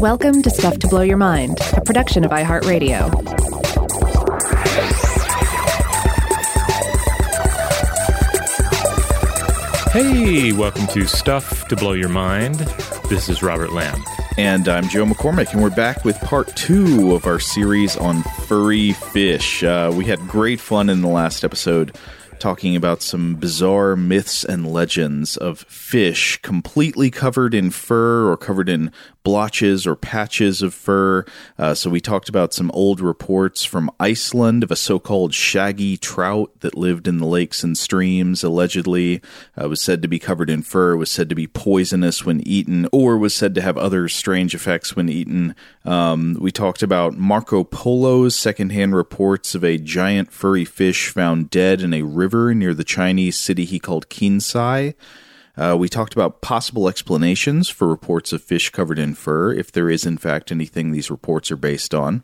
Welcome to Stuff to Blow Your Mind, a production of iHeartRadio. Hey, welcome to Stuff to Blow Your Mind. This is Robert Lamb. And I'm Joe McCormick, and we're back with part two of our series on furry fish. Uh, we had great fun in the last episode talking about some bizarre myths and legends of fish completely covered in fur or covered in blotches or patches of fur. Uh, so we talked about some old reports from Iceland of a so-called shaggy trout that lived in the lakes and streams. Allegedly, uh, was said to be covered in fur. Was said to be poisonous when eaten, or was said to have other strange effects when eaten. Um, we talked about Marco Polo's secondhand reports of a giant furry fish found dead in a river near the Chinese city he called Kinsai. Uh, we talked about possible explanations for reports of fish covered in fur, if there is, in fact, anything these reports are based on.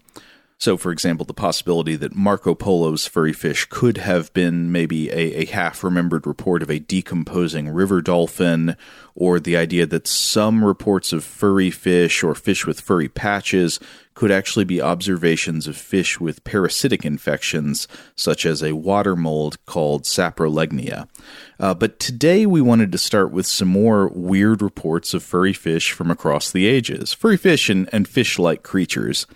So, for example, the possibility that Marco Polo's furry fish could have been maybe a, a half remembered report of a decomposing river dolphin, or the idea that some reports of furry fish or fish with furry patches could actually be observations of fish with parasitic infections, such as a water mold called saprolegnia. Uh, but today we wanted to start with some more weird reports of furry fish from across the ages, furry fish and, and fish like creatures.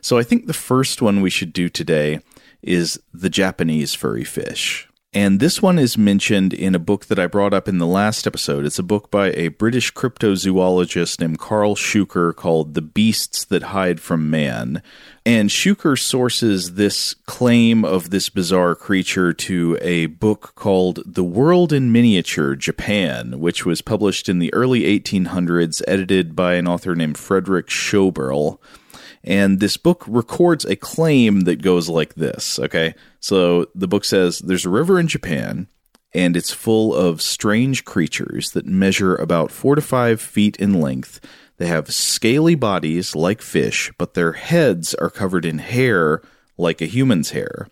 So I think the first one we should do today is the Japanese furry fish. And this one is mentioned in a book that I brought up in the last episode. It's a book by a British cryptozoologist named Karl Shuker called The Beasts That Hide from Man. And Shuker sources this claim of this bizarre creature to a book called The World in Miniature Japan, which was published in the early 1800s, edited by an author named Frederic Shoberl. And this book records a claim that goes like this. Okay. So the book says there's a river in Japan, and it's full of strange creatures that measure about four to five feet in length. They have scaly bodies like fish, but their heads are covered in hair like a human's hair.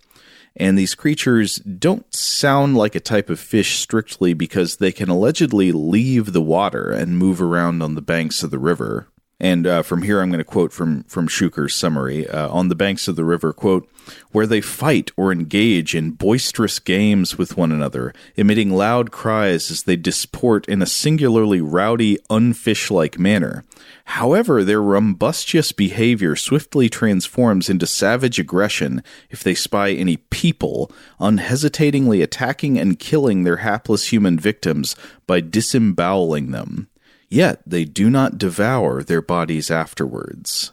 And these creatures don't sound like a type of fish strictly because they can allegedly leave the water and move around on the banks of the river. And uh, from here, I'm going to quote from from Shuker's summary uh, on the banks of the river. Quote: where they fight or engage in boisterous games with one another, emitting loud cries as they disport in a singularly rowdy, unfish-like manner. However, their rumbustious behavior swiftly transforms into savage aggression if they spy any people, unhesitatingly attacking and killing their hapless human victims by disemboweling them. Yet they do not devour their bodies afterwards.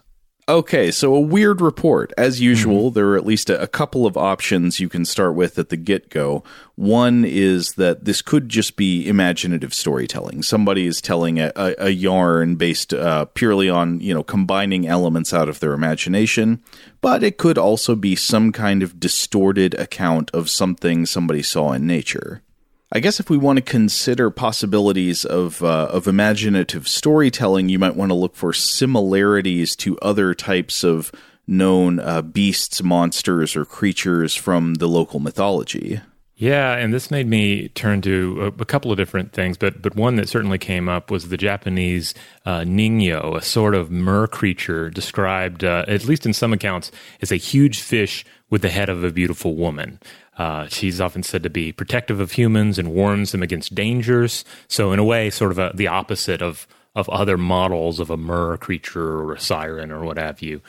Okay, so a weird report. As usual, mm-hmm. there are at least a, a, couple of options you can start with at the get go. One is that this could just be imaginative storytelling. Somebody is telling a, a, a yarn based uh, purely on, you know, combining elements out of their imagination, but it could also be some kind of distorted account of something somebody saw in nature. I guess if we want to consider possibilities of uh, of imaginative storytelling, you might want to look for similarities to other types of known uh, beasts, monsters, or creatures from the local mythology. Yeah, and this made me turn to a, a, couple of different things, but but one that certainly came up was the Japanese uh, ningyo, a sort of mer creature described, uh, at least in some accounts, as a huge fish with the head of a beautiful woman. Uh, she's often said to be protective of humans and warns them against dangers. So, in a way, sort of a, the opposite of of other models of a mer creature or a siren or what have you.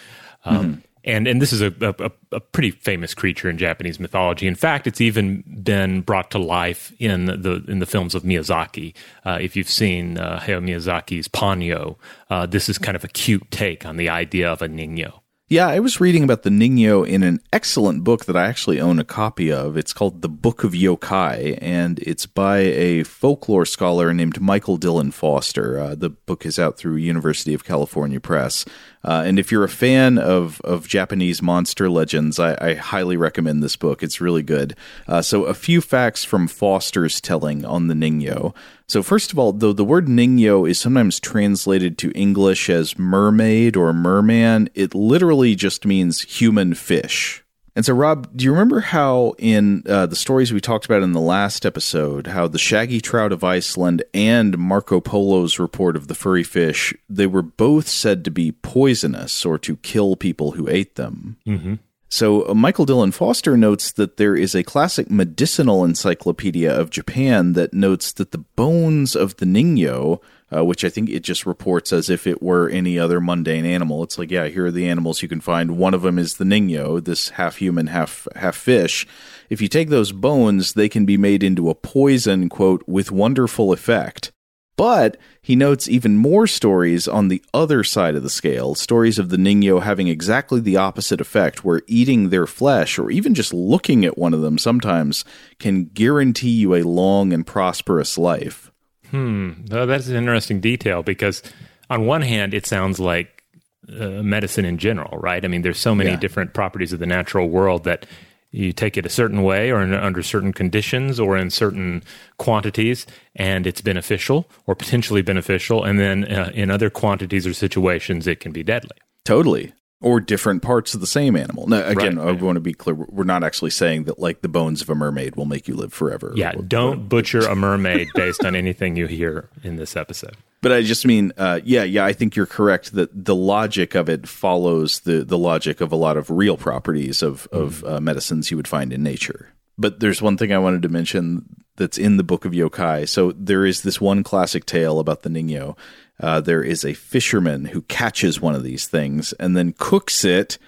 Um, mm-hmm. And and this is a, a, a, pretty famous creature in Japanese mythology. In fact, it's even been brought to life in the in the films of Miyazaki. Uh, if you've seen uh, Hayao Miyazaki's Ponyo, uh, this is kind of a cute take on the idea of a ningyo. Yeah, I was reading about the Ningyo in an excellent book that I actually own a copy of. It's called The Book of Yokai, and it's by a folklore scholar named Michael Dylan Foster. Uh, the book is out through University of California Press. Uh, and if you're a fan of, of Japanese monster legends, I, I highly recommend this book. It's really good. Uh, so, a few facts from Foster's telling on the Ningyo. So, first of all, though the word Ningyo is sometimes translated to English as mermaid or merman, it literally just means human fish. And so, Rob, do you remember how in uh, the stories we talked about in the last episode, how the shaggy trout of Iceland and Marco Polo's report of the furry fish, they were both said to be poisonous or to kill people who ate them? Mm-hmm. So, uh, Michael Dylan Foster notes that there is a classic medicinal encyclopedia of Japan that notes that the bones of the Ningyo uh, which I think it just reports as if it were any other mundane animal. It's like, yeah, here are the animals you can find. One of them is the ningyo, this half human, half half fish. If you take those bones, they can be made into a poison, quote, with wonderful effect. But he notes even more stories on the other side of the scale, stories of the Ningyo having exactly the opposite effect, where eating their flesh or even just looking at one of them sometimes can guarantee you a long and prosperous life. Hmm. Well, that's an interesting detail because, on one hand, it sounds like uh, medicine in general, right? I mean, there's so many yeah. different properties of the natural world that you take it a certain way or in, under certain conditions or in certain quantities and it's beneficial or potentially beneficial and then uh, in other quantities or situations it can be deadly totally or different parts of the same animal. Now, again, right, I want to be clear: we're not actually saying that like the bones of a mermaid will make you live forever. Yeah, or, don't or, butcher a mermaid based on anything you hear in this episode. But I just mean, uh, yeah, yeah, I think you're correct that the logic of it follows the the logic of a lot of real properties of mm. of uh, medicines you would find in nature. But there's one thing I wanted to mention that's in the book of yokai. So there is this one classic tale about the Ningyo uh, there is a fisherman who catches one of these things and then cooks it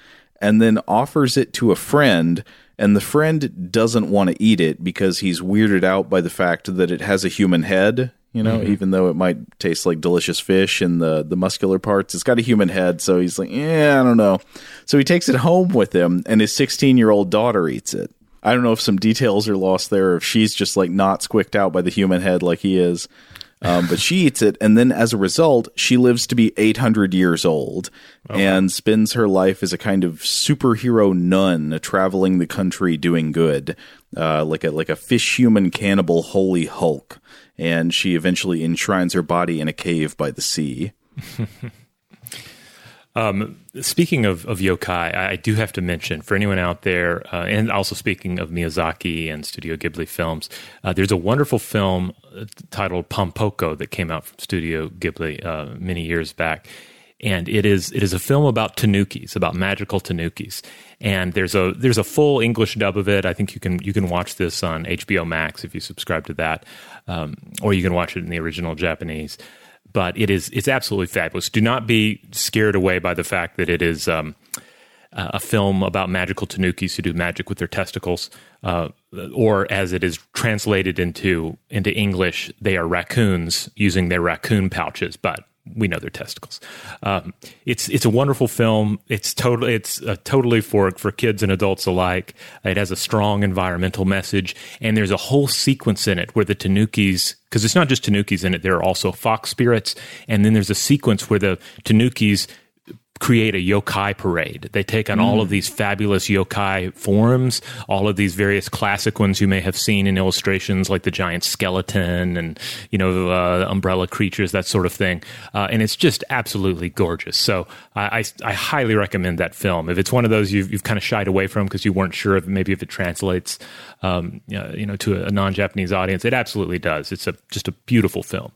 and then offers it to a friend. And the friend doesn't want to eat it because he's weirded out by the fact that it has a human head you know mm-hmm. even though it might taste like delicious fish in the the muscular parts. It's got a human head. So he's like yeah i don't know. So he takes it home with him and his 16 year old daughter eats it. I don't know if some details are lost there if she's just like not squicked out by the human head like he is um, but she eats it, and then as a result, she lives to be 800 years old oh, and wow. spends her life as a kind of superhero nun, traveling the country doing good, uh, like a like a fish human cannibal holy Hulk. And she eventually enshrines her body in a cave by the sea. Um, speaking of, of yokai, I, do have to mention for anyone out there, uh, and also speaking of Miyazaki and Studio Ghibli films, uh, there's a wonderful film uh, titled Pom Poko that came out from Studio Ghibli uh, many years back. And it is it is a film about tanukis, about magical tanukis. And there's a there's a full English dub of it. I think you can you can watch this on HBO Max if you subscribe to that, um, or you can watch it in the original Japanese but it is it's absolutely fabulous. Do not be scared away by the fact that it is um, a film about magical tanukis who do magic with their testicles, uh, or as it is translated into into English, they are raccoons using their raccoon pouches, but we know their testicles. Um, it's it's a wonderful film. It's totally it's uh, totally for for kids and adults alike. It has a strong environmental message, and there's a whole sequence in it where the Tanukis, because it's not just Tanukis in it. There are also fox spirits, and then there's a sequence where the Tanukis create a yokai parade. They take on mm. all of these fabulous yokai forms, all of these various classic ones you may have seen in illustrations, like the giant skeleton and you know uh, umbrella creatures, that sort of thing. Uh, and it's just absolutely gorgeous. So I, I, I, highly recommend that film. If it's one of those you've, you've kind of shied away from because you weren't sure if maybe if it translates, um, you know, to a non-Japanese audience, it absolutely does. It's a just a beautiful film.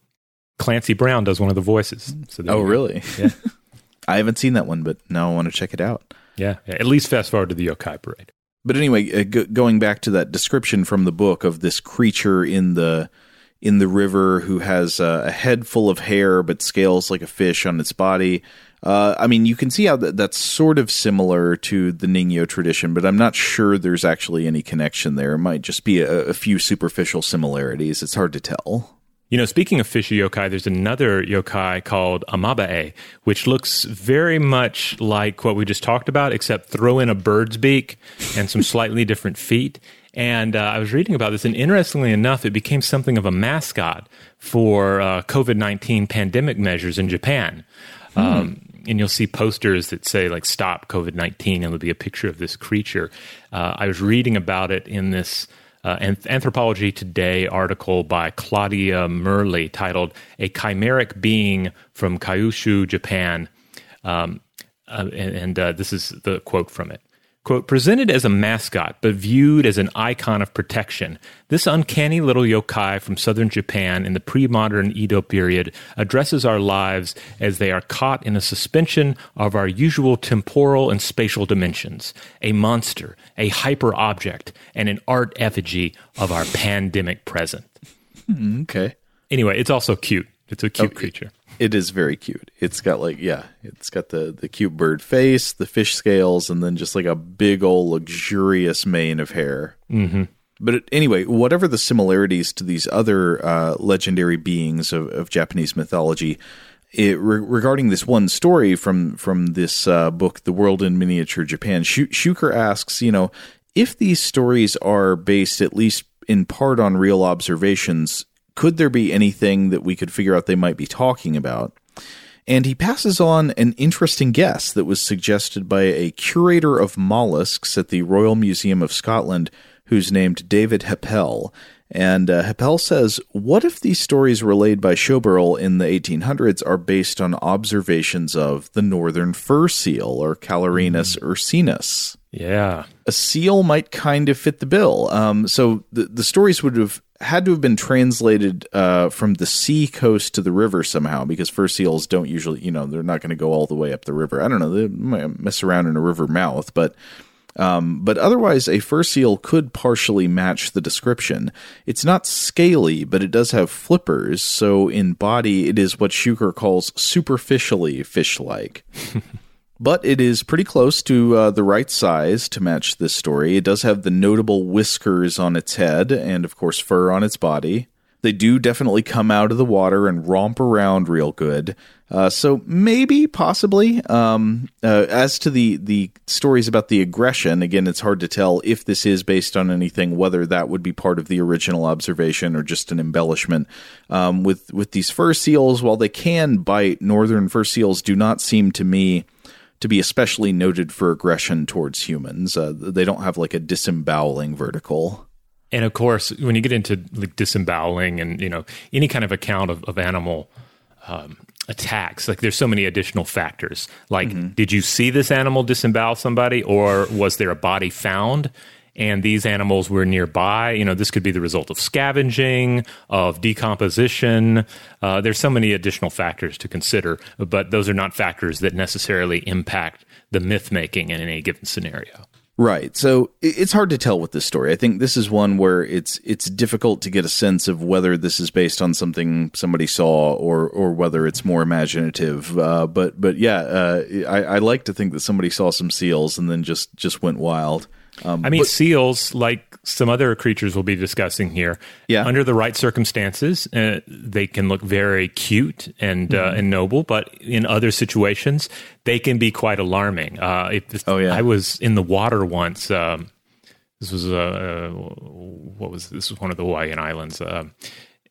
Clancy Brown does one of the voices. So oh, really? Yeah. I haven't seen that one, but now I want to check it out. Yeah, yeah. at least fast forward to the yokai parade. But anyway, uh, going back to that description from the book of this creature in the in the river who has uh, a head full of hair but scales like a fish on its body. Uh, I mean, you can see how that, that's sort of similar to the Ningyo tradition, but I'm not sure there's actually any connection there. It might just be a, a few superficial similarities. It's hard to tell. You know, speaking of fishy yokai, there's another yokai called Amabie, which looks very much like what we just talked about, except throw in a bird's beak and some slightly different feet. And uh, I was reading about this, and interestingly enough, it became something of a mascot for uh, COVID 19 pandemic measures in Japan. Hmm. Um, and you'll see posters that say, like, stop COVID 19, and there'll be a picture of this creature. Uh, I was reading about it in this uh, an Anthropology Today article by Claudia Merli titled A Chimeric Being from Kyushu, Japan. Um, uh, and, and uh, this is the quote from it. Quote, presented as a mascot, but viewed as an icon of protection, this uncanny little yokai from southern Japan in the pre modern Edo period addresses our lives as they are caught in a suspension of our usual temporal and spatial dimensions a monster, a hyper object, and an art effigy of our pandemic present. Hmm, okay. Anyway, it's also cute. It's a cute creature. It is very cute. It's got like yeah, it's got the the cute bird face, the fish scales, and then just like a big old luxurious mane of hair. Mm-hmm. But anyway, whatever the similarities to these other uh, legendary beings of, of Japanese mythology, it, re- regarding this one story from from this uh, book, "The World in Miniature Japan," Shu- Shuker asks, you know, if these stories are based at least in part on real observations, could there be anything that we could figure out they might be talking about? And he passes on an interesting guess that was suggested by a curator of mollusks at the Royal Museum of Scotland, who's named David Heppell. And uh, Heppell says, What if these stories relayed by Shoberl in the 1800s are based on observations of the northern fur seal, or Callorhinus ursinus? Yeah. a seal might kind of fit the bill. Um, so the the stories would have had to have been translated uh, from the sea coast to the river somehow because fur seals don't usually, you know, they're not going to go all the way up the river. I don't know, they might mess around in a river mouth, but. Um, but otherwise, a fur seal could partially match the description. It's not scaly, but it does have flippers, so in body, it is what Shuker calls superficially fish like but it is pretty close to uh, the right size to match this story. It does have the notable whiskers on its head and, of course, fur on its body. They do definitely come out of the water and romp around real good. Uh, so maybe, possibly. Um, uh, as to the the stories about the aggression, again, it's hard to tell if this is based on anything, whether that would be part of the original observation or just an embellishment. Um, with with these fur seals, while they can bite, northern fur seals do not seem to me to be especially noted for aggression towards humans. Uh, they don't have like a disemboweling vertical. And of course, when you get into like disemboweling and you know any kind of account of, of animal um, attacks, like there's so many additional factors. Like, did you see this animal disembowel somebody, or was there a body found? And these animals were nearby. You know, this could be the result of scavenging, of decomposition. Uh, there's so many additional factors to consider, but those are not factors that necessarily impact the myth making in any given scenario. Right. So it's hard to tell with this story. I think this is one where it's it's difficult to get a sense of whether this is based on something somebody saw or or whether it's more imaginative. Uh, but but yeah, uh, I, I like to think that somebody saw some seals and then just just went wild. Um, I mean, but- seals, like some other creatures we'll be discussing here, Yeah. under the right circumstances, uh, they can look very cute and uh, Mm-hmm. and noble. But in other situations, they can be quite alarming. Uh, if this, Oh, yeah. I was in the water once. Um, this was uh, uh, what was this was one of the Hawaiian islands. Um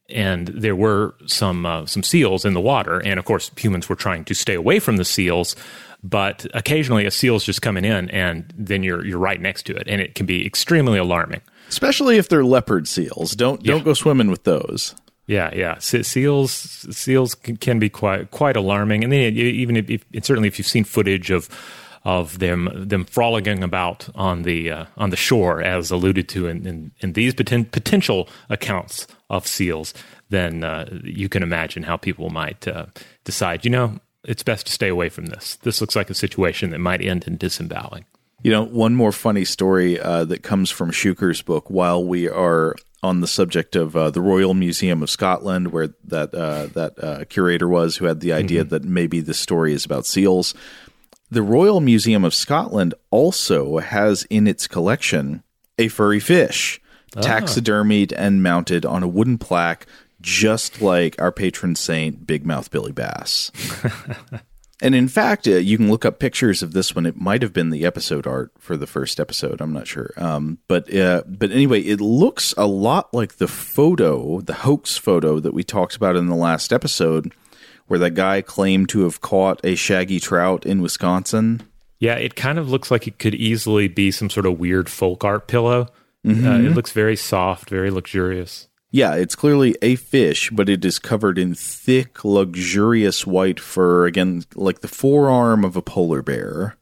and there were some uh, some seals in the water, and of course, humans were trying to stay away from the seals. But occasionally, a seal's just coming in, and then you're you're right next to it, and it can be extremely alarming. especially if they're leopard seals, don't don't Yeah. go swimming with those. Yeah, yeah. Seals seals can, be quite quite alarming, and then even if, if and certainly if you've seen footage of of them them frolicking about on the uh, on the shore, as alluded to in in, in these poten- potential accounts of seals, then uh, you can imagine how people might uh, decide. You know, it's best to stay away from this. This looks like a situation that might end in disemboweling. You know, one more funny story uh, that comes from Shuker's book while we are on the subject of uh, the Royal Museum of Scotland, where that uh, that uh, curator was who had the idea that maybe this story is about seals. The Royal Museum of Scotland also has in its collection a furry fish, taxidermied and mounted on a wooden plaque, just like our patron saint, Big Mouth Billy Bass. And in fact, uh, you can look up pictures of this one. It might have been the episode art for the first episode. I'm not sure. Um, but uh, but anyway, it looks a lot like the photo, the hoax photo that we talked about in the last episode, where that guy claimed to have caught a shaggy trout in Wisconsin. Yeah, it kind of looks like it could easily be some sort of weird folk art pillow. Uh, it looks very soft, very luxurious. Yeah, it's clearly a fish, but it is covered in thick, luxurious white fur. Again, like the forearm of a polar bear.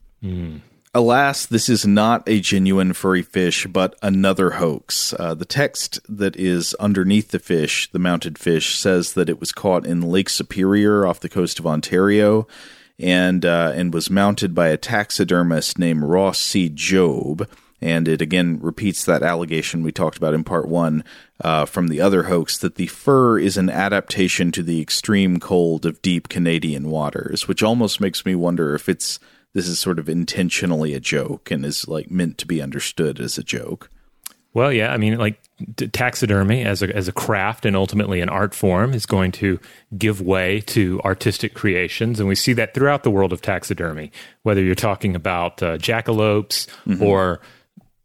Alas, this is not a genuine furry fish, but another hoax. Uh, the text that is underneath the fish, the mounted fish, says that it was caught in Lake Superior off the coast of Ontario and uh, and was mounted by a taxidermist named Ross C. Jobe. And it again repeats that allegation we talked about in part one uh, from the other hoax that the fur is an adaptation to the extreme cold of deep Canadian waters, which almost makes me wonder if it's this is sort of intentionally a joke and is like meant to be understood as a joke. Well, yeah, I mean, like t- taxidermy as a as a craft and ultimately an art form is going to give way to artistic creations, and we see that throughout the world of taxidermy. Whether you're talking about uh, jackalopes mm-hmm. or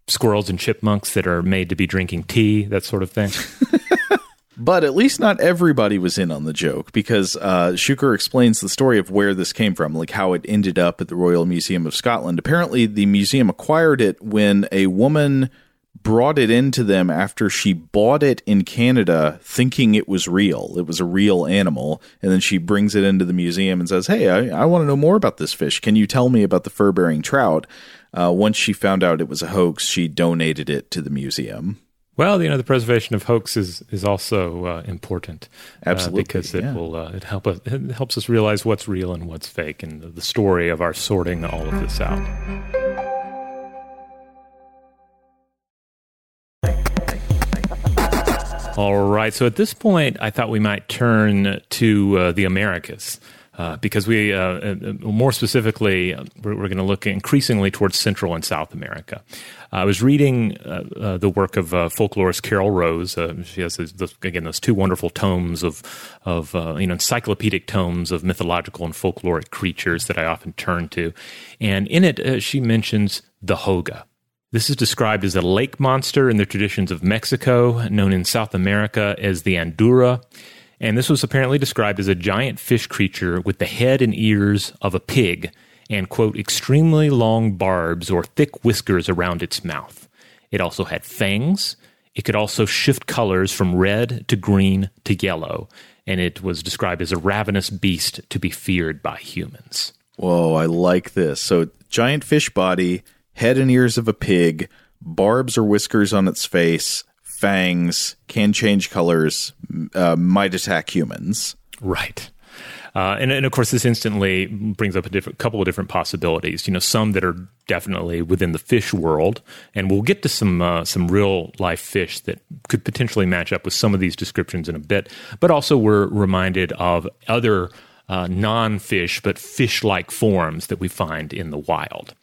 squirrels and chipmunks that are made to be drinking tea, that sort of thing. But at least not everybody was in on the joke because uh, Shuker explains the story of where this came from, like how it ended up at the Royal Museum of Scotland. Apparently, the museum acquired it when a woman brought it into them after she bought it in Canada thinking it was real. It was a real animal. And then she brings it into the museum and says, Hey, I, I want to know more about this fish. Can you tell me about the fur bearing trout? Uh, once she found out it was a hoax, she donated it to the museum. Well, you know, the preservation of hoaxes is also uh, important, uh, absolutely, uh, because it yeah. will uh, it help us it helps us realize what's real and what's fake, and the story of our sorting all of this out. All right, so at this point, I thought we might turn to uh, the Americas. Uh, because we, uh, uh more specifically, uh, we're, we're going to look increasingly towards Central and South America. I was reading uh, the work of folklorist Carol Rose. she has again those two wonderful tomes of of you know encyclopedic tomes of mythological and folkloric creatures that I often turn to, and in it she mentions the hoga. This is described as a lake monster in the traditions of Mexico, known in South America as the andurra and this was apparently described as a giant fish creature with the head and ears of a pig and, quote, extremely long barbs or thick whiskers around its mouth. It also had fangs. It could also shift colors from red to green to yellow, and it was described as a ravenous beast to be feared by humans. Whoa, I like this. So, giant fish body, head and ears of a pig, barbs or whiskers on its face, fangs, can change colors, uh, might attack humans. Right. Uh, and, and of course, this instantly brings up a couple of different possibilities. You know, some that are definitely within the fish world, and we'll get to some uh, some real life fish that could potentially match up with some of these descriptions in a bit. But also, we're reminded of other uh, non fish but fish like forms that we find in the wild.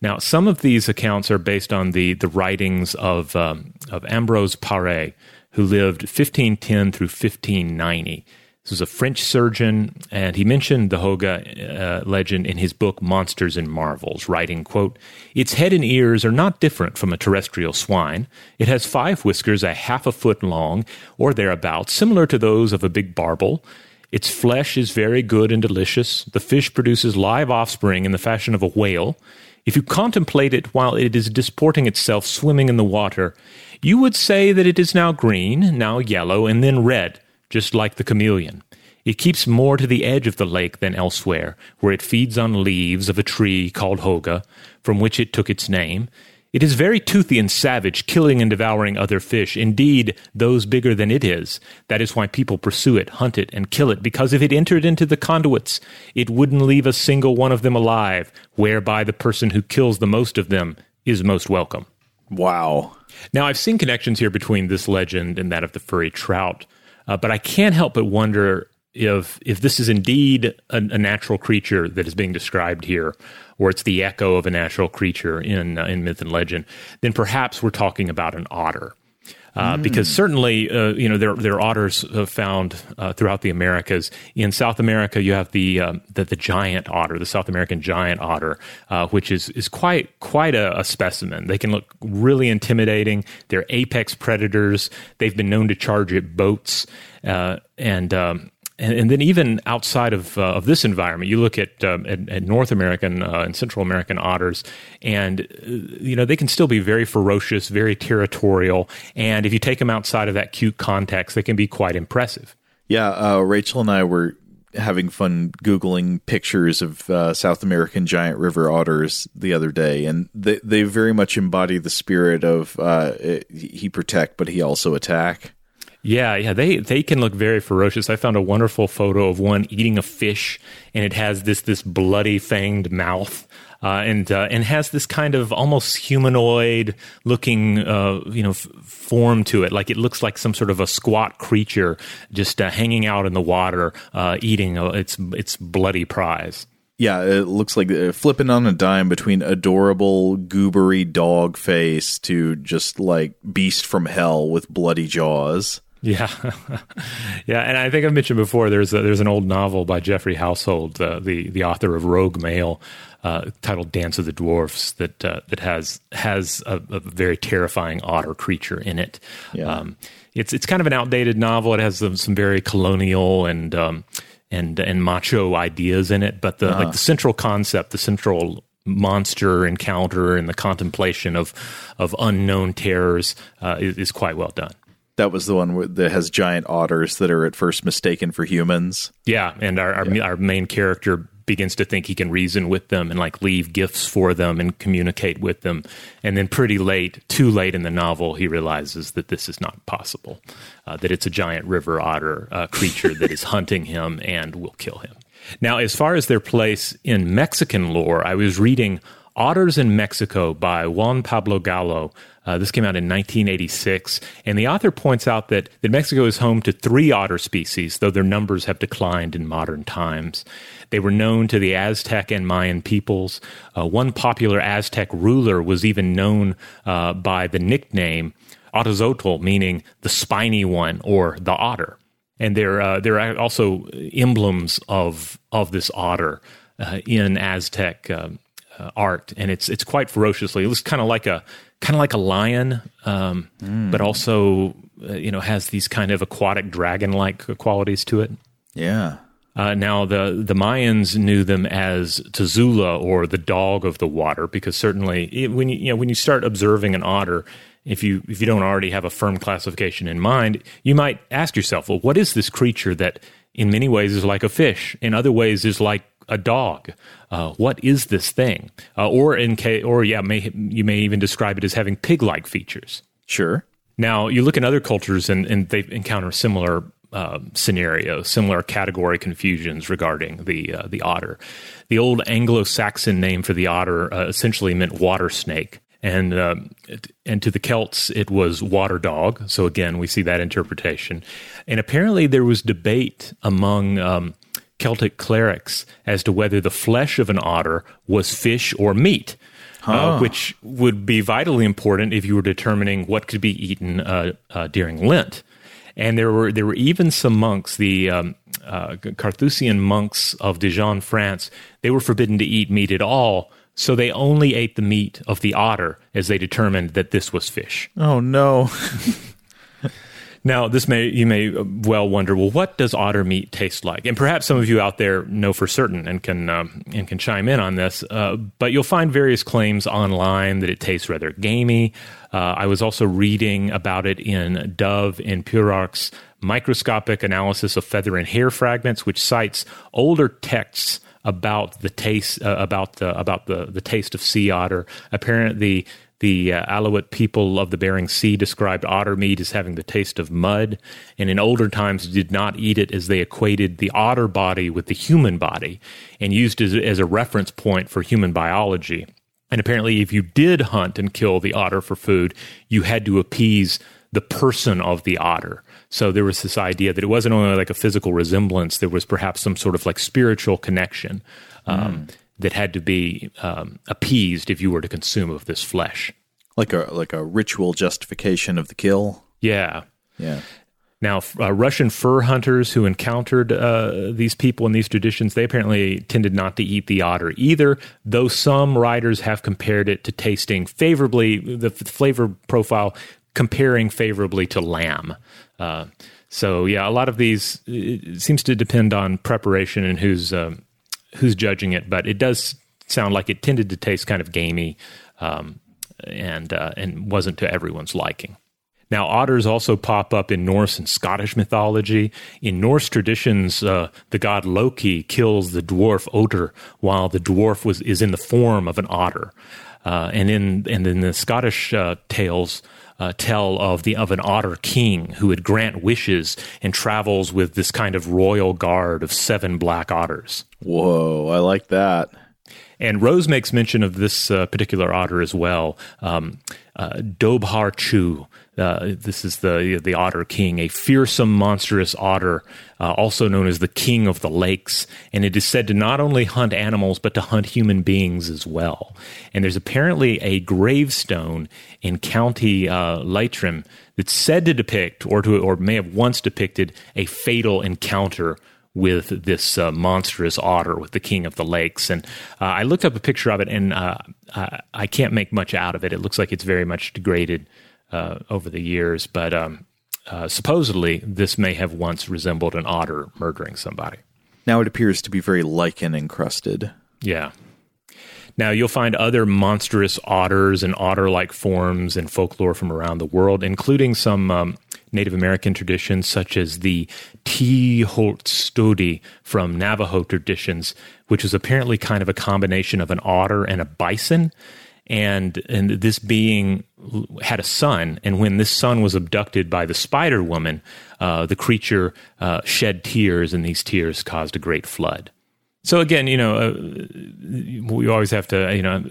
Now, some of these accounts are based on the, the writings of, um, of Ambrose Paré, who lived 1510 through 1590. This was a French surgeon, and he mentioned the Hoga uh, legend in his book Monsters and Marvels, writing, quote, Its head and ears are not different from a terrestrial swine. It has five whiskers a half a foot long, or thereabouts, similar to those of a big barbel. Its flesh is very good and delicious. The fish produces live offspring in the fashion of a whale. If you contemplate it while it is disporting itself swimming in the water, you would say that it is now green, now yellow, and then red, just like the chameleon. It keeps more to the edge of the lake than elsewhere, where it feeds on leaves of a tree called hoga, from which it took its name. It is very toothy and savage, killing and devouring other fish, indeed, those bigger than it is. That is why people pursue it, hunt it, and kill it, because if it entered into the conduits, it wouldn't leave a single one of them alive, whereby the person who kills the most of them is most welcome. Wow. Now, I've seen connections here between this legend and that of the furry trout, uh, but I can't help but wonder if if this is indeed a, a, natural creature that is being described here, or it's the echo of a natural creature in uh, in myth and legend, then perhaps we're talking about an otter. Uh, mm. Because certainly, uh, you know, there, there are otters uh, found uh, throughout the Americas. In South America, you have the um, the, the, giant otter, the South American giant otter, uh, which is is quite quite a, a, specimen. They can look really intimidating. They're apex predators. They've been known to charge at boats, and um, and, and, then even outside of uh, of this environment, you look at um, at, at, North American uh, and Central American otters, and uh, you know they can still be very ferocious, very territorial, and if you take them outside of that cute context, they can be quite impressive. Yeah, uh, Rachel and I were having fun googling pictures of uh, South American giant river otters the other day, and they they very much embody the spirit of uh, he protect, but he also attack. Yeah, yeah, they they can look very ferocious. I found a wonderful photo of one eating a fish, and it has this this bloody fanged mouth, uh, and uh, and has this kind of almost humanoid looking uh, you know f- form to it. Like it looks like some sort of a squat creature just uh, hanging out in the water, uh, eating its its bloody prize. Yeah, it looks like uh, flipping on a dime between adorable, goobery dog face to just like beast from hell with bloody jaws. Yeah, yeah, and I think I've mentioned before. There's a, there's an old novel by Geoffrey Household, uh, the the author of Rogue Male, uh, titled "Dance of the Dwarfs," that uh, that has has a, a, very terrifying otter creature in it. Yeah. Um, it's it's kind of an outdated novel. It has some, some very colonial and um, and and macho ideas in it, but the uh-huh. like the central concept, the central monster encounter and the contemplation of of unknown terrors uh, is, is quite well done. That was the one that has giant otters that are at first mistaken for humans. Yeah, and our our, yeah. our main character begins to think he can reason with them and like leave gifts for them and communicate with them. And then, pretty late, too late in the novel, he realizes that this is not possible, uh, that it's a giant river otter uh, creature that is hunting him and will kill him. Now, as far as their place in Mexican lore, I was reading Otters in Mexico by Juan Pablo Gallo. Uh, this came out in 1986, and the author points out that, that Mexico is home to three otter species, though their numbers have declined in modern times. They were known to the Aztec and Mayan peoples. Uh, one popular Aztec ruler was even known uh, by the nickname Ottozotl, meaning the spiny one or the otter. And there, uh, there are also emblems of of this otter uh, in Aztec um, uh, art, and it's it's quite ferociously. It looks kind of like a kind of like a lion, um, mm. but also uh, you know has these kind of aquatic dragon like qualities to it. Yeah. Uh, now the the Mayans knew them as Tzula or the dog of the water because certainly it, when you, you know when you start observing an otter, if you if you don't already have a firm classification in mind, you might ask yourself, well, what is this creature that in many ways is like a fish, in other ways is like a dog. Uh, what is this thing? Uh, or in case, or yeah, may, you may even describe it as having pig-like features. Sure. Now you look in other cultures and, and they encounter similar uh, scenarios, similar category confusions regarding the uh, the otter. The old Anglo-Saxon name for the otter uh, essentially meant water snake, and uh, and to the Celts it was water dog. So again, we see that interpretation. And apparently, there was debate among um, Celtic clerics as to whether the flesh of an otter was fish or meat. Uh, huh. Uh, which would be vitally important if you were determining what could be eaten uh, uh, during Lent. And there were there were even some monks, the um, uh, Carthusian monks of Dijon, France. They were forbidden to eat meat at all, so they only ate the meat of the otter, as they determined that this was fish. Oh no! Now, this may you may well wonder, well, what does otter meat taste like? And perhaps some of you out there know for certain and can um, and can chime in on this. Uh, but you'll find various claims online that it tastes rather gamey. Uh, I was also reading about it in Dove and Peurach's microscopic analysis of feather and hair fragments, which cites older texts about the taste uh, about the about the the taste of sea otter. Apparently, the uh, people of the Bering Sea described otter meat as having the taste of mud, and in older times did not eat it as they equated the otter body with the human body and used it as a reference point for human biology. And apparently, if you did hunt and kill the otter for food, you had to appease the person of the otter. So there was this idea that it wasn't only like a physical resemblance, there was perhaps some sort of like spiritual connection. Um, mm that had to be um, appeased if you were to consume of this flesh. Like a like a ritual justification of the kill. Yeah, yeah. Now, uh, Russian fur hunters who encountered uh, these people in these traditions, they apparently tended not to eat the otter either, though some writers have compared it to tasting favorably, the flavor profile comparing favorably to lamb. Uh, so, yeah, a lot of these seems to depend on preparation and who's um, who's judging it, but it does sound like it tended to taste kind of gamey um, and uh, and wasn't to everyone's liking. Now, otters also pop up in Norse and Scottish mythology. In Norse traditions, uh, the god Loki kills the dwarf Otter while the dwarf was is in the form of an otter. Uh, and in and in the Scottish uh, tales, uh, tell of the of an otter king who would grant wishes and travels with this kind of royal guard of seven black otters. Whoa, I like that. And Rose makes mention of this uh, particular otter as well. Um, uh, Dobhar Chu, uh, this is the the otter king, a fearsome, monstrous otter, uh, also known as the king of the lakes. And it is said to not only hunt animals but to hunt human beings as well. And there's apparently a gravestone in County uh, Leitrim that's said to depict, or to, or may have once depicted, a fatal encounter with this uh, monstrous otter with the king of the lakes. And uh, I looked up a picture of it, and uh, I can't make much out of it. It looks like it's very much degraded uh, over the years, but um, uh, supposedly this may have once resembled an otter murdering somebody. Now it appears to be very lichen encrusted. Yeah. Now, you'll find other monstrous otters and otter like forms in folklore from around the world, including some um, Native American traditions, such as the Teholtstodi from Navajo traditions, which is apparently kind of a combination of an otter and a bison. And, and this being had a son, and when this son was abducted by the Spider Woman, uh, the creature uh, shed tears, and these tears caused a great flood. So again, you know, uh, we always have to, you know,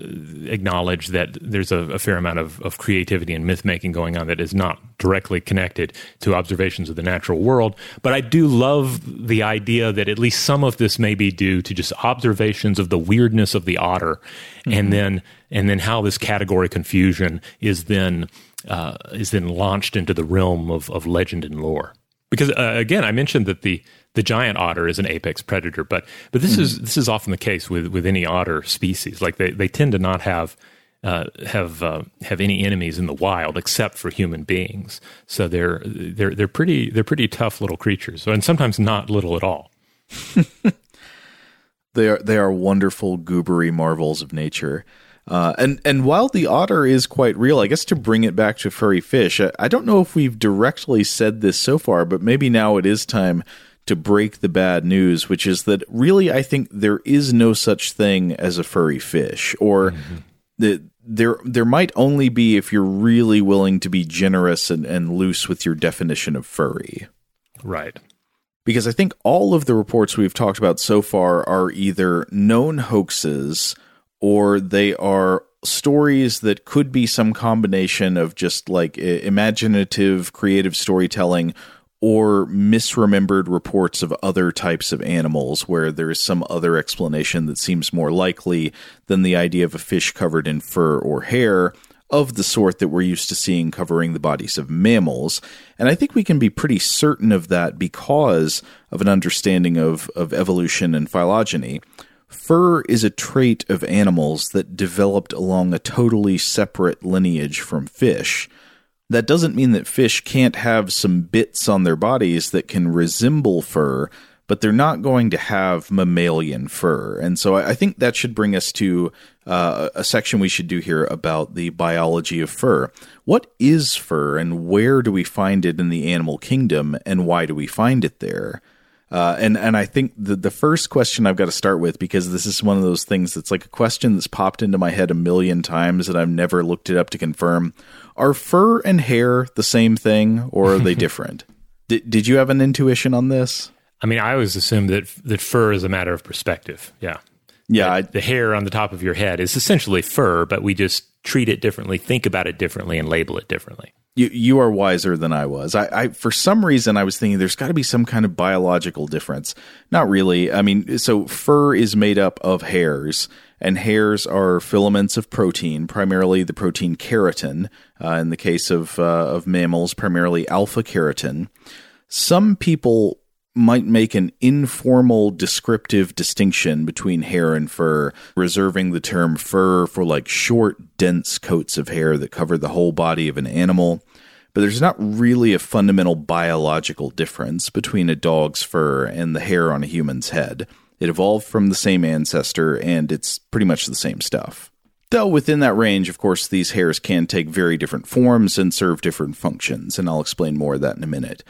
acknowledge that there's a, a fair amount of, of, creativity and myth making going on that is not directly connected to observations of the natural world. But I do love the idea that at least some of this may be due to just observations of the weirdness of the otter, mm-hmm. and then and then how this category confusion is then uh, is then launched into the realm of, of legend and lore. Because uh, again, I mentioned that the the giant otter is an apex predator, but but this mm. is this is often the case with with any otter species. Like they they tend to not have. Uh, have uh, have any enemies in the wild except for human beings. So they're they're they're pretty they're pretty tough little creatures, and sometimes not little at all. they are they are wonderful goobery marvels of nature. Uh, and and while the otter is quite real, I guess to bring it back to furry fish, I, I don't know if we've directly said this so far, but maybe now it is time to break the bad news, which is that really I think there is no such thing as a furry fish, or mm-hmm. that there there might only be if you're really willing to be generous and, and loose with your definition of furry. Right. Because I think all of the reports we've talked about so far are either known hoaxes or they are stories that could be some combination of just like imaginative creative storytelling or misremembered reports of other types of animals where there is some other explanation that seems more likely than the idea of a fish covered in fur or hair of the sort that we're used to seeing covering the bodies of mammals. And I think we can be pretty certain of that because of an understanding of, of evolution and phylogeny. Fur is a trait of animals that developed along a totally separate lineage from fish. That doesn't mean that fish can't have some bits on their bodies that can resemble fur, but they're not going to have mammalian fur. And so I think that should bring us to uh, a section we should do here about the biology of fur. What is fur and where do we find it in the animal kingdom and why do we find it there? Uh, and and I think the the first question I've got to start with because this is one of those things that's like a question that's popped into my head a million times and I've never looked it up to confirm. Are fur and hair the same thing, or are they different? Did Did you have an intuition on this? I mean, I always assumed that that fur is a matter of perspective. Yeah, yeah. I, the hair on the top of your head is essentially fur, but we just treat it differently, think about it differently, and label it differently. You you are wiser than I was. I, I for some reason I was thinking there's got to be some kind of biological difference. Not really. I mean, so fur is made up of hairs, and hairs are filaments of protein, primarily the protein keratin. Uh, in the case of uh, of mammals, primarily alpha keratin. Some people might make an informal descriptive distinction between hair and fur, reserving the term fur for like short, dense coats of hair that cover the whole body of an animal. But there's not really a fundamental biological difference between a dog's fur and the hair on a human's head. It evolved from the same ancestor, and it's pretty much the same stuff. Though within that range, of course, these hairs can take very different forms and serve different functions, and I'll explain more of that in a minute.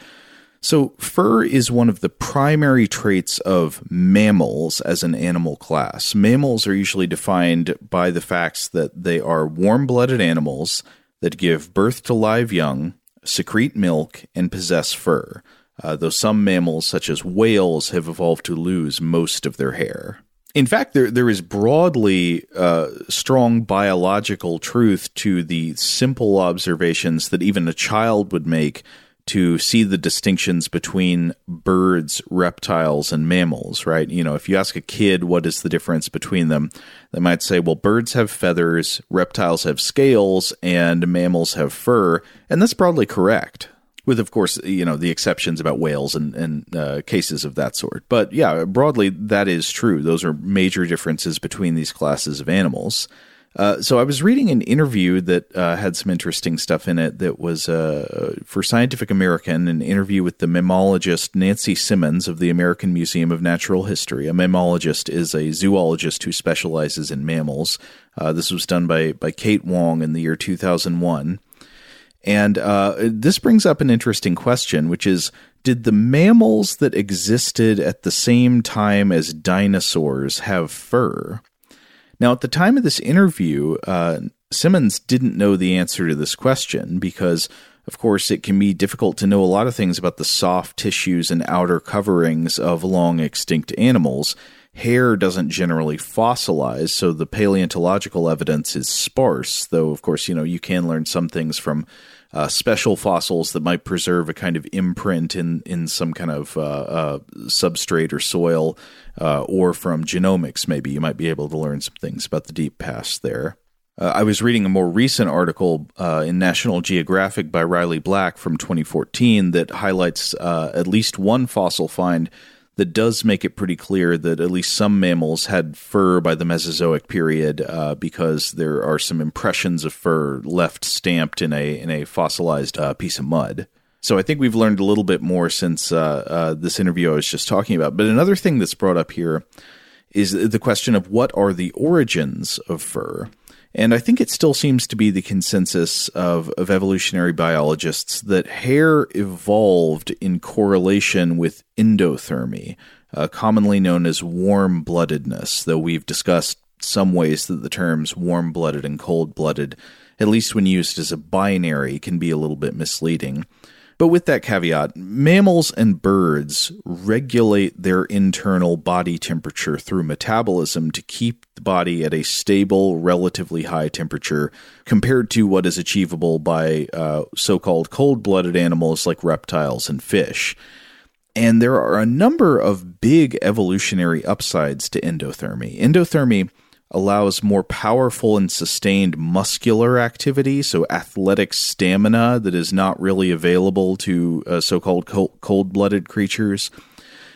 So, fur is one of the primary traits of mammals as an animal class. Mammals are usually defined by the facts that they are warm blooded animals that give birth to live young, secrete milk, and possess fur, uh, though some mammals, such as whales, have evolved to lose most of their hair. In fact, there there is broadly uh, strong biological truth to the simple observations that even a child would make to see the distinctions between birds, reptiles, and mammals, right? You know, if you ask a kid what is the difference between them, they might say, well, birds have feathers, reptiles have scales, and mammals have fur. And that's broadly correct. With, of course, you know, the exceptions about whales and, and uh, cases of that sort. But yeah, broadly, that is true. Those are major differences between these classes of animals. Uh, so I was reading an interview that uh, had some interesting stuff in it. That was uh, for Scientific American, an interview with the mammologist Nancy Simmons of the American Museum of Natural History. A mammologist is a zoologist who specializes in mammals. Uh, this was done by by Kate Wong in the year 2001. And uh, this brings up an interesting question, which is Did the mammals that existed at the same time as dinosaurs have fur? Now, at the time of this interview, uh, Simmons didn't know the answer to this question because, of course, it can be difficult to know a lot of things about the soft tissues and outer coverings of long extinct animals. Hair doesn't generally fossilize, so the paleontological evidence is sparse, though, of course, you know, you can learn some things from uh, special fossils that might preserve a kind of imprint in in some kind of uh, uh, substrate or soil, uh, or from genomics. Maybe you might be able to learn some things about the deep past there. Uh, I was reading a more recent article uh, in National Geographic by Riley Black from 2014 that highlights at least one fossil find that does make it pretty clear that at least some mammals had fur by the Mesozoic period, uh, because there are some impressions of fur left stamped in a in a fossilized uh, piece of mud. So I think we've learned a little bit more since uh, uh this interview I was just talking about. But another thing that's brought up here is the question of what are the origins of fur. And I think it still seems to be the consensus of, of evolutionary biologists that hair evolved in correlation with endothermy, uh, commonly known as warm bloodedness, though we've discussed some ways that the terms warm blooded and cold blooded, at least when used as a binary, can be a little bit misleading. But with that caveat, mammals and birds regulate their internal body temperature through metabolism to keep the body at a stable, relatively high temperature compared to what is achievable by uh, so called cold blooded animals like reptiles and fish. And there are a number of big evolutionary upsides to endothermy. Endothermy allows more powerful and sustained muscular activity, so athletic stamina that is not really available to uh, so called cold blooded creatures.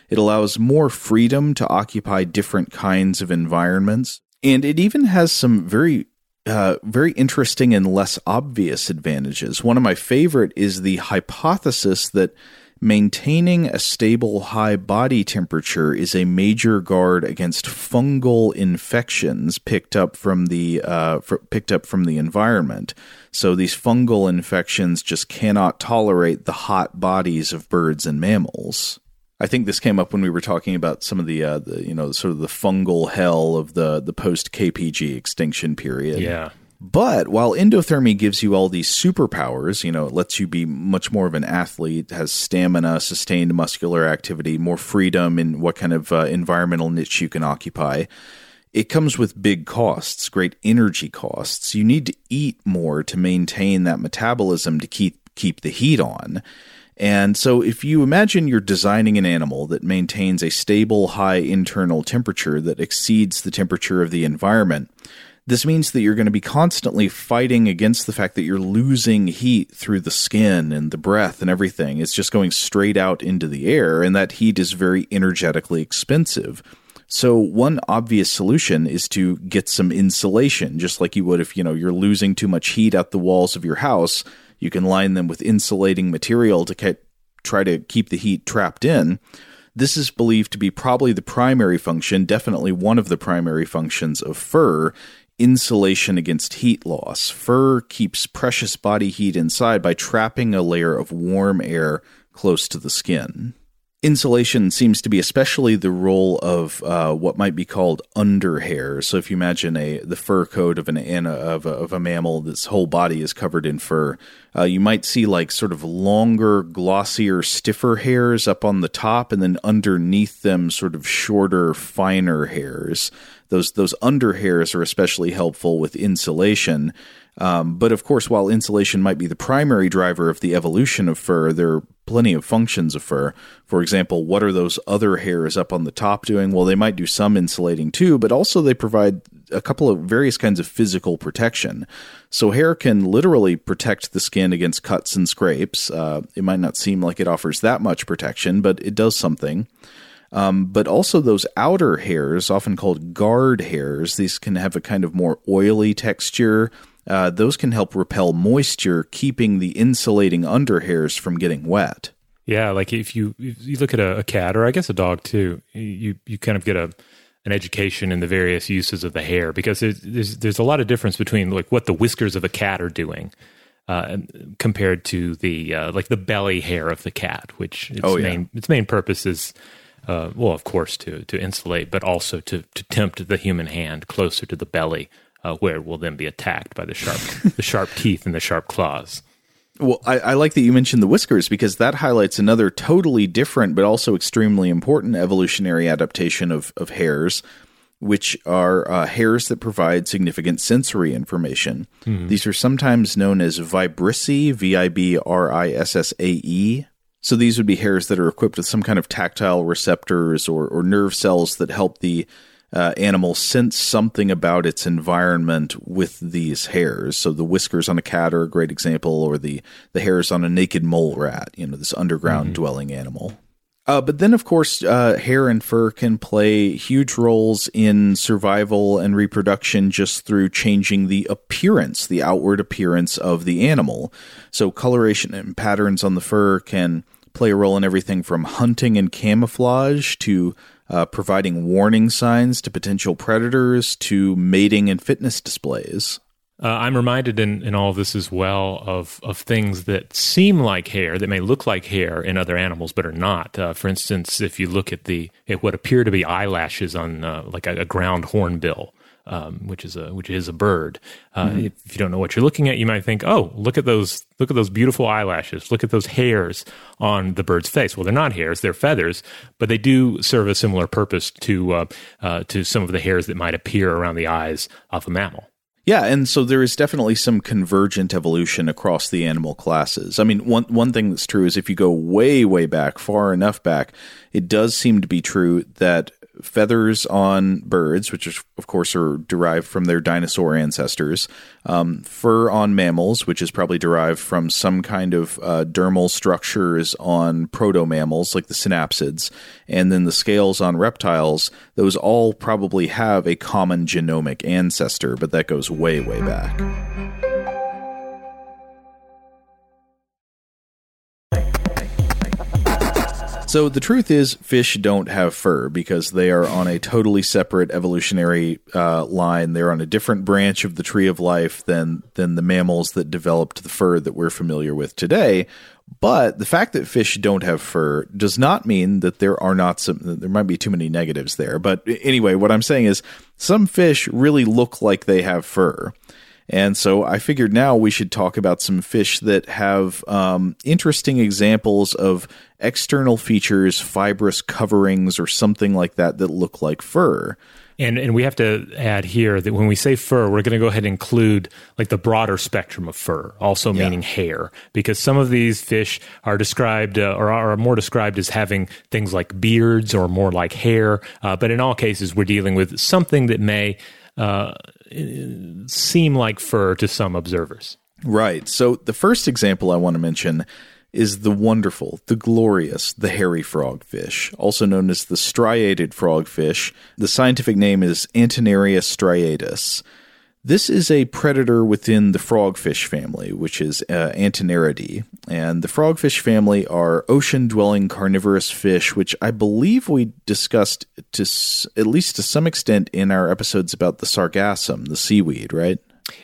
It allows more freedom to occupy different kinds of environments. And it even has some very uh, very interesting and less obvious advantages. One of my favorite is the hypothesis that Maintaining a stable high body temperature is a major guard against fungal infections picked up from the uh, picked up from the environment. So these fungal infections just cannot tolerate the hot bodies of birds and mammals. I think this came up when we were talking about some of the, uh, the you know sort of the fungal hell of the the post KPG extinction period. Yeah. But while endothermy gives you all these superpowers, you know, it lets you be much more of an athlete, has stamina, sustained muscular activity, more freedom in what kind of uh, environmental niche you can occupy. It comes with big costs, great energy costs. You need to eat more to maintain that metabolism to keep keep the heat on. And so, if you imagine you're designing an animal that maintains a stable, high internal temperature that exceeds the temperature of the environment, this means that you're going to be constantly fighting against the fact that you're losing heat through the skin and the breath and everything. It's just going straight out into the air, and that heat is very energetically expensive. So one obvious solution is to get some insulation, just like you would if you know you're losing too much heat out the walls of your house. You can line them with insulating material to try to keep the heat trapped in. This is believed to be probably the primary function, definitely one of the primary functions of fur, insulation against heat loss. Fur keeps precious body heat inside by trapping a layer of warm air close to the skin. Insulation seems to be especially the role of uh, what might be called underhair. So if you imagine a the fur coat of an of a, of a mammal, this whole body is covered in fur. Uh, you might see like sort of longer, glossier, stiffer hairs up on the top, and then underneath them, sort of shorter, finer hairs. Those those underhairs are especially helpful with insulation. Um, but of course, while insulation might be the primary driver of the evolution of fur, there are plenty of functions of fur. For example, what are those other hairs up on the top doing? Well, they might do some insulating too, but also they provide a couple of various kinds of physical protection. So, hair can literally protect the skin against cuts and scrapes. Uh, it might not seem like it offers that much protection, but it does something. Um, but also those outer hairs, often called guard hairs, these can have a kind of more oily texture uh, those can help repel moisture, keeping the insulating underhairs from getting wet. Yeah, like if you if you look at a, a, cat or I guess a dog too, you you kind of get a an education in the various uses of the hair because there's there's, there's a lot of difference between like what the whiskers of a cat are doing. Uh, compared to the uh, like the belly hair of the cat, which its oh, yeah. main its main purpose is uh, well, of course, to to insulate, but also to to tempt the human hand closer to the belly uh, where it will then be attacked by the sharp the sharp teeth and the sharp claws. Well, I, I, like that you mentioned the whiskers because that highlights another totally different but also extremely important evolutionary adaptation of, of hairs, which are uh, hairs that provide significant sensory information. Mm-hmm. These are sometimes known as vibrissae, V I B R I S S A E. So these would be hairs that are equipped with some kind of tactile receptors or, or nerve cells that help the uh, animal sense something about its environment with these hairs. So the whiskers on a cat are a great example, or the the hairs on a naked mole rat. You know, this underground mm-hmm. dwelling animal. Uh, but then, of course, uh, hair and fur can play huge roles in survival and reproduction just through changing the appearance, the outward appearance of the animal. So, coloration and patterns on the fur can play a role in everything from hunting and camouflage to uh, providing warning signs to potential predators to mating and fitness displays. Uh, I'm reminded in, in all of this as well of, of things that seem like hair, that may look like hair in other animals, but are not. Uh, for instance, if you look at the at what appear to be eyelashes on uh, like a, a ground hornbill, um, which is a which is a bird. Uh, mm-hmm. if, if, you don't know what you're looking at, you might think, "Oh, look at those look at those beautiful eyelashes. Look at those hairs on the bird's face." Well, they're not hairs; they're feathers, but they do serve a similar purpose to uh, uh, to some of the hairs that might appear around the eyes of a mammal. Yeah, and so there is definitely some convergent evolution across the animal classes. I mean, one one thing that's true is if you go way way back, far enough back, it does seem to be true that feathers on birds, which is, of course are derived from their dinosaur ancestors, um, fur on mammals, which is probably derived from some kind of uh, dermal structures on proto mammals like the synapsids, and then the scales on reptiles. Those all probably have a common genomic ancestor, but that goes way, way back. So the truth is, fish don't have fur because they are on a totally separate evolutionary uh, line. They're on a different branch of the tree of life than than the mammals that developed the fur that we're familiar with today. But the fact that fish don't have fur does not mean that there are not some. There might be too many negatives there. But anyway, what I'm saying is, some fish really look like they have fur. And so I figured now we should talk about some fish that have um, interesting examples of external features, fibrous coverings, or something like that that look like fur. And and we have to add here that when we say fur, we're going to go ahead and include like the broader spectrum of fur, also yeah. meaning hair, because some of these fish are described uh, or are more described as having things like beards or more like hair. Uh, but in all cases, we're dealing with something that may uh, seem like fur to some observers. Right. So the first example I want to mention is the wonderful, the glorious, the hairy frogfish, also known as the striated frogfish. The scientific name is Antennarius striatus. This is a predator within the frogfish family, which is uh. And the frogfish family are ocean dwelling carnivorous fish, which I believe we discussed to s- at least to some extent in our episodes about the sargassum, the seaweed, right?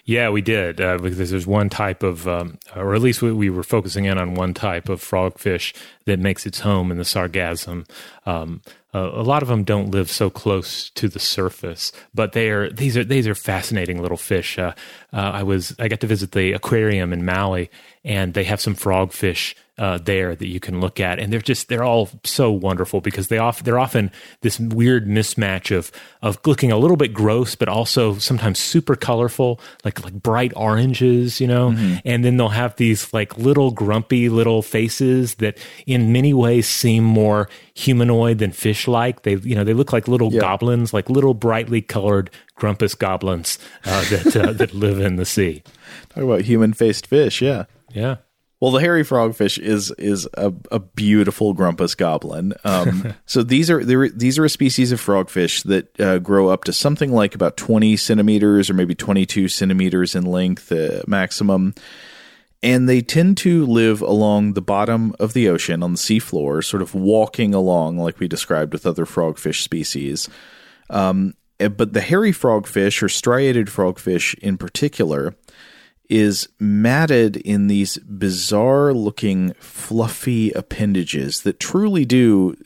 Yeah, we did uh, because there's one type of, um, or at least we, we, were focusing in on one type of frogfish that makes its home in the sargassum. Um, a lot of them don't live so close to the surface, but they are these are these are fascinating little fish. Uh, uh, I was I got to visit the aquarium in Maui, and they have some frogfish uh, there that you can look at, and they're just they're all so wonderful because they off they're often this weird mismatch of of looking a little bit gross, but also sometimes super colorful, like like bright oranges, you know, mm-hmm. and then they'll have these like little grumpy little faces that in many ways seem more humanoid than fish like. They you know they look like little yeah. goblins, like little brightly colored grumpus goblins uh, that uh, that live in the sea. Talk about human faced fish, yeah, yeah. Well, the hairy frogfish is is a, a beautiful grumpus goblin. Um, so these are these are a species of frogfish that uh, grow up to something like about twenty centimeters or maybe twenty two centimeters in length uh, maximum, and they tend to live along the bottom of the ocean on the seafloor, sort of walking along like we described with other frogfish species. Um, eh, but the hairy frogfish or striated frogfish in particular is matted in these bizarre looking fluffy appendages that truly do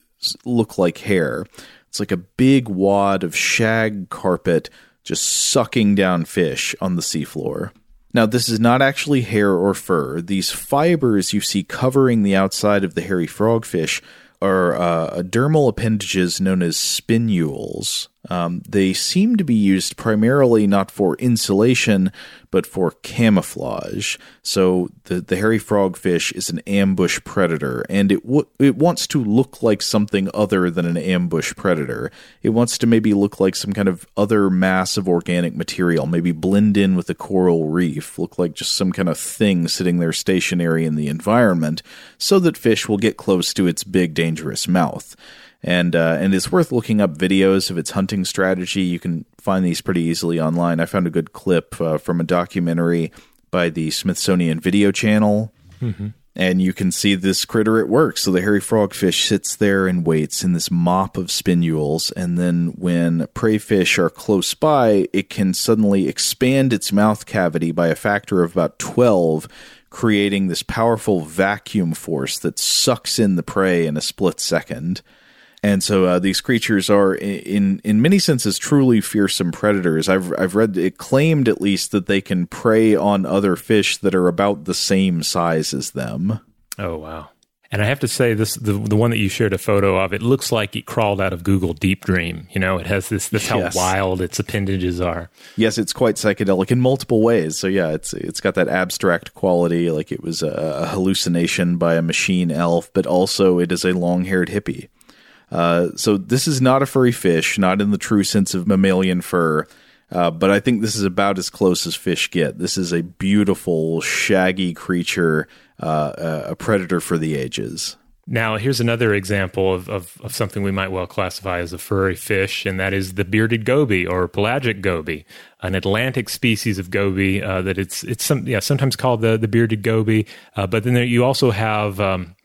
look like hair. It's like a big wad of shag carpet just sucking down fish on the seafloor. Now, this is not actually hair or fur. These fibers you see covering the outside of the hairy frogfish are uh, dermal appendages known as spinules. Um, they seem to be used primarily not for insulation, but for camouflage. So the, the hairy frogfish is an ambush predator, and it w- it wants to look like something other than an ambush predator. It wants to maybe look like some kind of other mass of organic material, maybe blend in with a coral reef, look like just some kind of thing sitting there stationary in the environment, so that fish will get close to its big dangerous mouth and uh, and it's worth looking up videos of its hunting strategy. You can find these pretty easily online. I found a good clip uh, from a documentary by the Smithsonian Video Channel. Mm-hmm. And you can see this critter at work. So the hairy frogfish sits there and waits in this mop of spinules. And then when prey fish are close by, it can suddenly expand its mouth cavity by a factor of about 12, creating this powerful vacuum force that sucks in the prey in a split second. And so uh, these creatures are, in in many senses, truly fearsome predators. I've I've read it claimed at least that they can prey on other fish that are about the same size as them. Oh wow! And I have to say, this the the one that you shared a photo of. It looks like it crawled out of Google Deep Dream. You know, it has this this yes. how wild its appendages are. Yes, it's quite psychedelic in multiple ways. So yeah, it's it's got that abstract quality, like it was a, a hallucination by a machine elf, but also it is a long haired hippie. Uh, so this is not a furry fish, not in the true sense of mammalian fur. Uh, but I think this is about as close as fish get. This is a beautiful, shaggy creature, uh, a predator for the ages. Now, here's another example of, of, of, something we might well classify as a furry fish, and that is the bearded goby or pelagic goby, an Atlantic species of goby uh, that it's it's some, yeah sometimes called the the bearded goby. Uh, but then there, you also have um,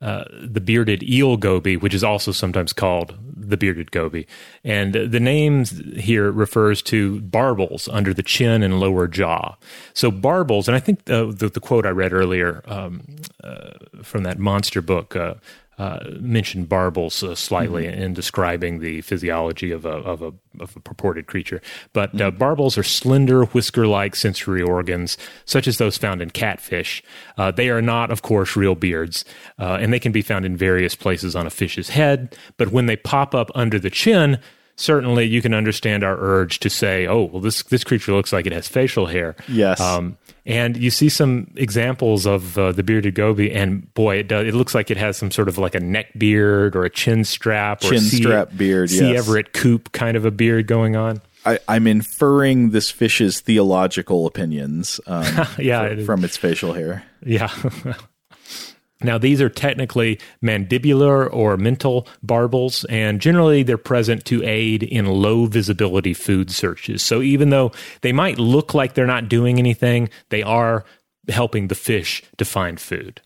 uh, the bearded eel goby, which is also sometimes called the bearded goby. And the name here refers to barbels under the chin and lower jaw. So barbels, and I think the, the, the quote I read earlier um, uh, from that monster book, uh, uh, mentioned barbels uh, slightly mm-hmm. in describing the physiology of a, of a, of a purported creature. But uh, mm-hmm. barbels are slender, whisker like sensory organs, such as those found in catfish. Uh, they are not, of course, real beards, uh, and they can be found in various places on a fish's head. But when they pop up under the chin, certainly you can understand our urge to say, "Oh, well, this this creature looks like it has facial hair." Yes. Um, and you see some examples of uh, the bearded goby, and boy, it does, it looks like it has some sort of like a neck beard or a chin strap, or chin or strap beard, C. Yes. Everett Koop kind of a beard going on. I, am inferring this fish's theological opinions, um, yeah, from, from its facial hair. Yeah. Now, these are technically mandibular or mental barbels, and generally they're present to aid in low visibility food searches. So, even though they might look like they're not doing anything, they are helping the fish to find food.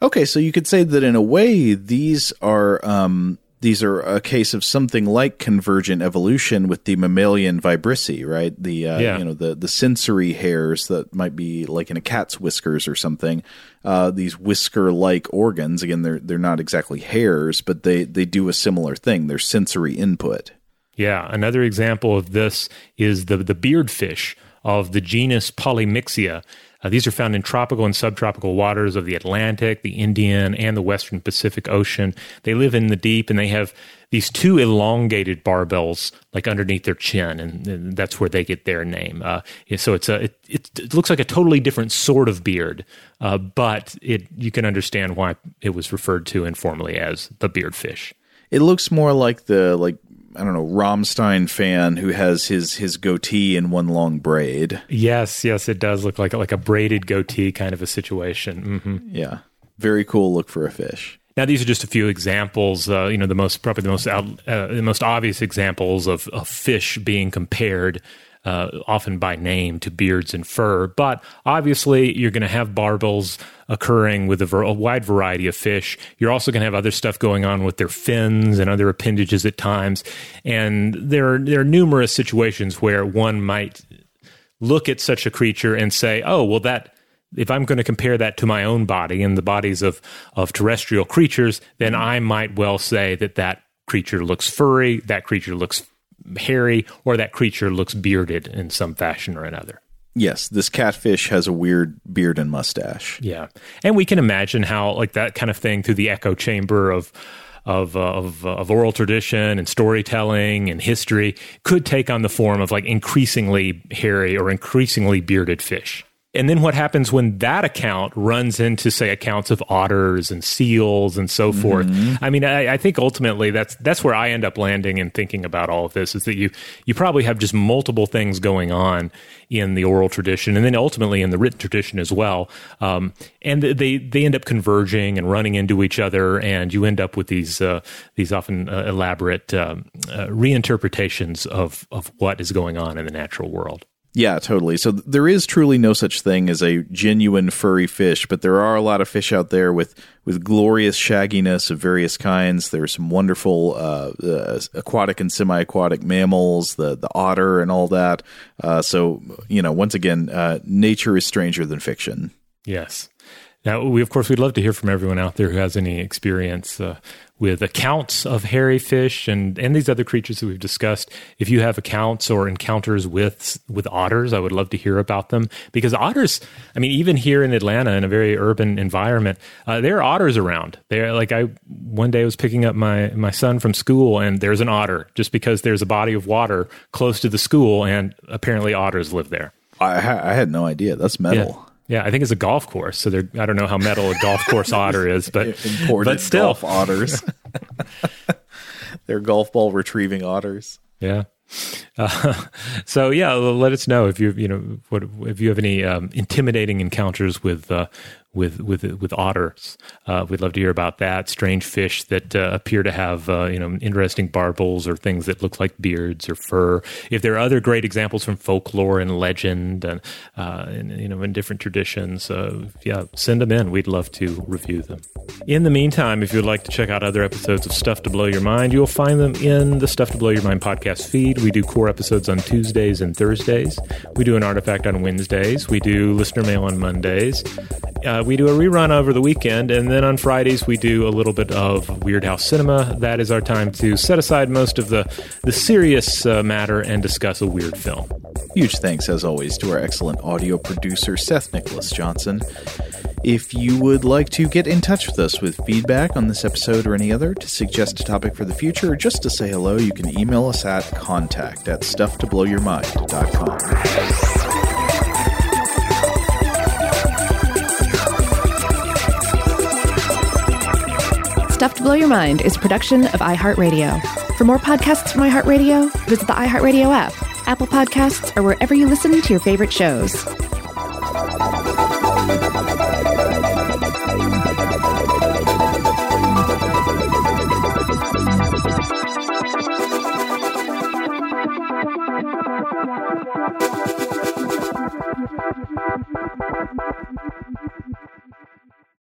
Okay, so you could say that in a way, these are um, these are a case of something like convergent evolution with the mammalian vibrissae, right? The uh, Yeah. you know the the sensory hairs that might be like in a cat's whiskers or something. Uh, these whisker like organs. Again, they're they're not exactly hairs, but they they do a similar thing. They're sensory input. Yeah, another example of this is the the beardfish of the genus Polymixia. Uh, these are found in tropical and subtropical waters of the Atlantic, the Indian, and the Western Pacific Ocean. They live in the deep, and they have these two elongated barbels like underneath their chin, and, and that's where they get their name. Uh, so it's a it, it, it looks like a totally different sort of beard, uh, but it you can understand why it was referred to informally as the beardfish. It looks more like the like I don't know Rammstein fan who has his his goatee in one long braid. Yes, yes, it does look like like a braided goatee kind of a situation. hmm Yeah, very cool look for a fish. Now, these are just a few examples. Uh, you know, the most probably the most out, uh, the most obvious examples of, of fish being compared. Uh, often by name to beards and fur, but obviously you're going to have barbels occurring with a, ver- a wide variety of fish. You're also going to have other stuff going on with their fins and other appendages at times, and there are, there are numerous situations where one might look at such a creature and say, "Oh, well, that." If I'm going to compare that to my own body and the bodies of of terrestrial creatures, then I might well say that that creature looks furry, that creature looks hairy, or that creature looks bearded in some fashion or another. Yes, this catfish has a weird beard and mustache. Yeah, and we can imagine how like that kind of thing through the echo chamber of of uh, of, uh, of oral tradition and storytelling and history could take on the form of like increasingly hairy or increasingly bearded fish. And then what happens when that account runs into, say, accounts of otters and seals and so forth? I mean, I, I think ultimately that's that's where I end up landing and thinking about all of this is that you you probably have just multiple things going on in the oral tradition and then ultimately in the written tradition as well. Um, and they they end up converging and running into each other, and you end up with these uh, these often uh, elaborate um, uh, reinterpretations of of what is going on in the natural world. Yeah, totally. So there is truly no such thing as a genuine furry fish, but there are a lot of fish out there with with glorious shagginess of various kinds. There's some wonderful uh, uh, aquatic and semi-aquatic mammals, the the otter and all that. Uh, so you know, once again, uh, nature is stranger than fiction. Yes. Now, we of course we'd love to hear from everyone out there who has any experience uh, with accounts of hairy fish and and these other creatures that we've discussed. If you have accounts or encounters with with otters, I would love to hear about them because otters. I mean, even here in Atlanta, in a very urban environment, uh, there are otters around. They're like I one day I was picking up my my son from school and there's an otter just because there's a body of water close to the school and apparently otters live there. I, I had no idea. That's metal. Yeah, I think it's a golf course. So they're, I don't know how metal a golf course otter is, but Imported but still, golf otters. They're golf ball retrieving otters. yeah. Uh, so yeah, let us know if you you know what if you have any um, intimidating encounters with uh, with with with otters. Uh, we'd love to hear about that. Strange fish that uh, appear to have uh, you know interesting barbels or things that look like beards or fur. If there are other great examples from folklore and legend and, uh, and you know in different traditions, uh, yeah, send them in. We'd love to review them. In the meantime, if you'd like to check out other episodes of Stuff to Blow Your Mind, you'll find them in the Stuff to Blow Your Mind podcast feed. We do core episodes on Tuesdays and Thursdays. We do an artifact on Wednesdays. We do listener mail on Mondays. Uh, we do a rerun over the weekend, and then on Fridays we do a little bit of Weirdhouse Cinema. That is our time to set aside most of the the serious uh, matter and discuss a weird film. Huge thanks, as always, to our excellent audio producer, Seth Nicholas Johnson. If you would like to get in touch with us with feedback on this episode or any other, to suggest a topic for the future, or just to say hello, you can email us at contact at stufftoblowyourmind.com. Stuff to Blow Your Mind is production of iHeartRadio. For more podcasts from iHeartRadio, visit the iHeartRadio app, Apple Podcasts, or wherever you listen to your favorite shows.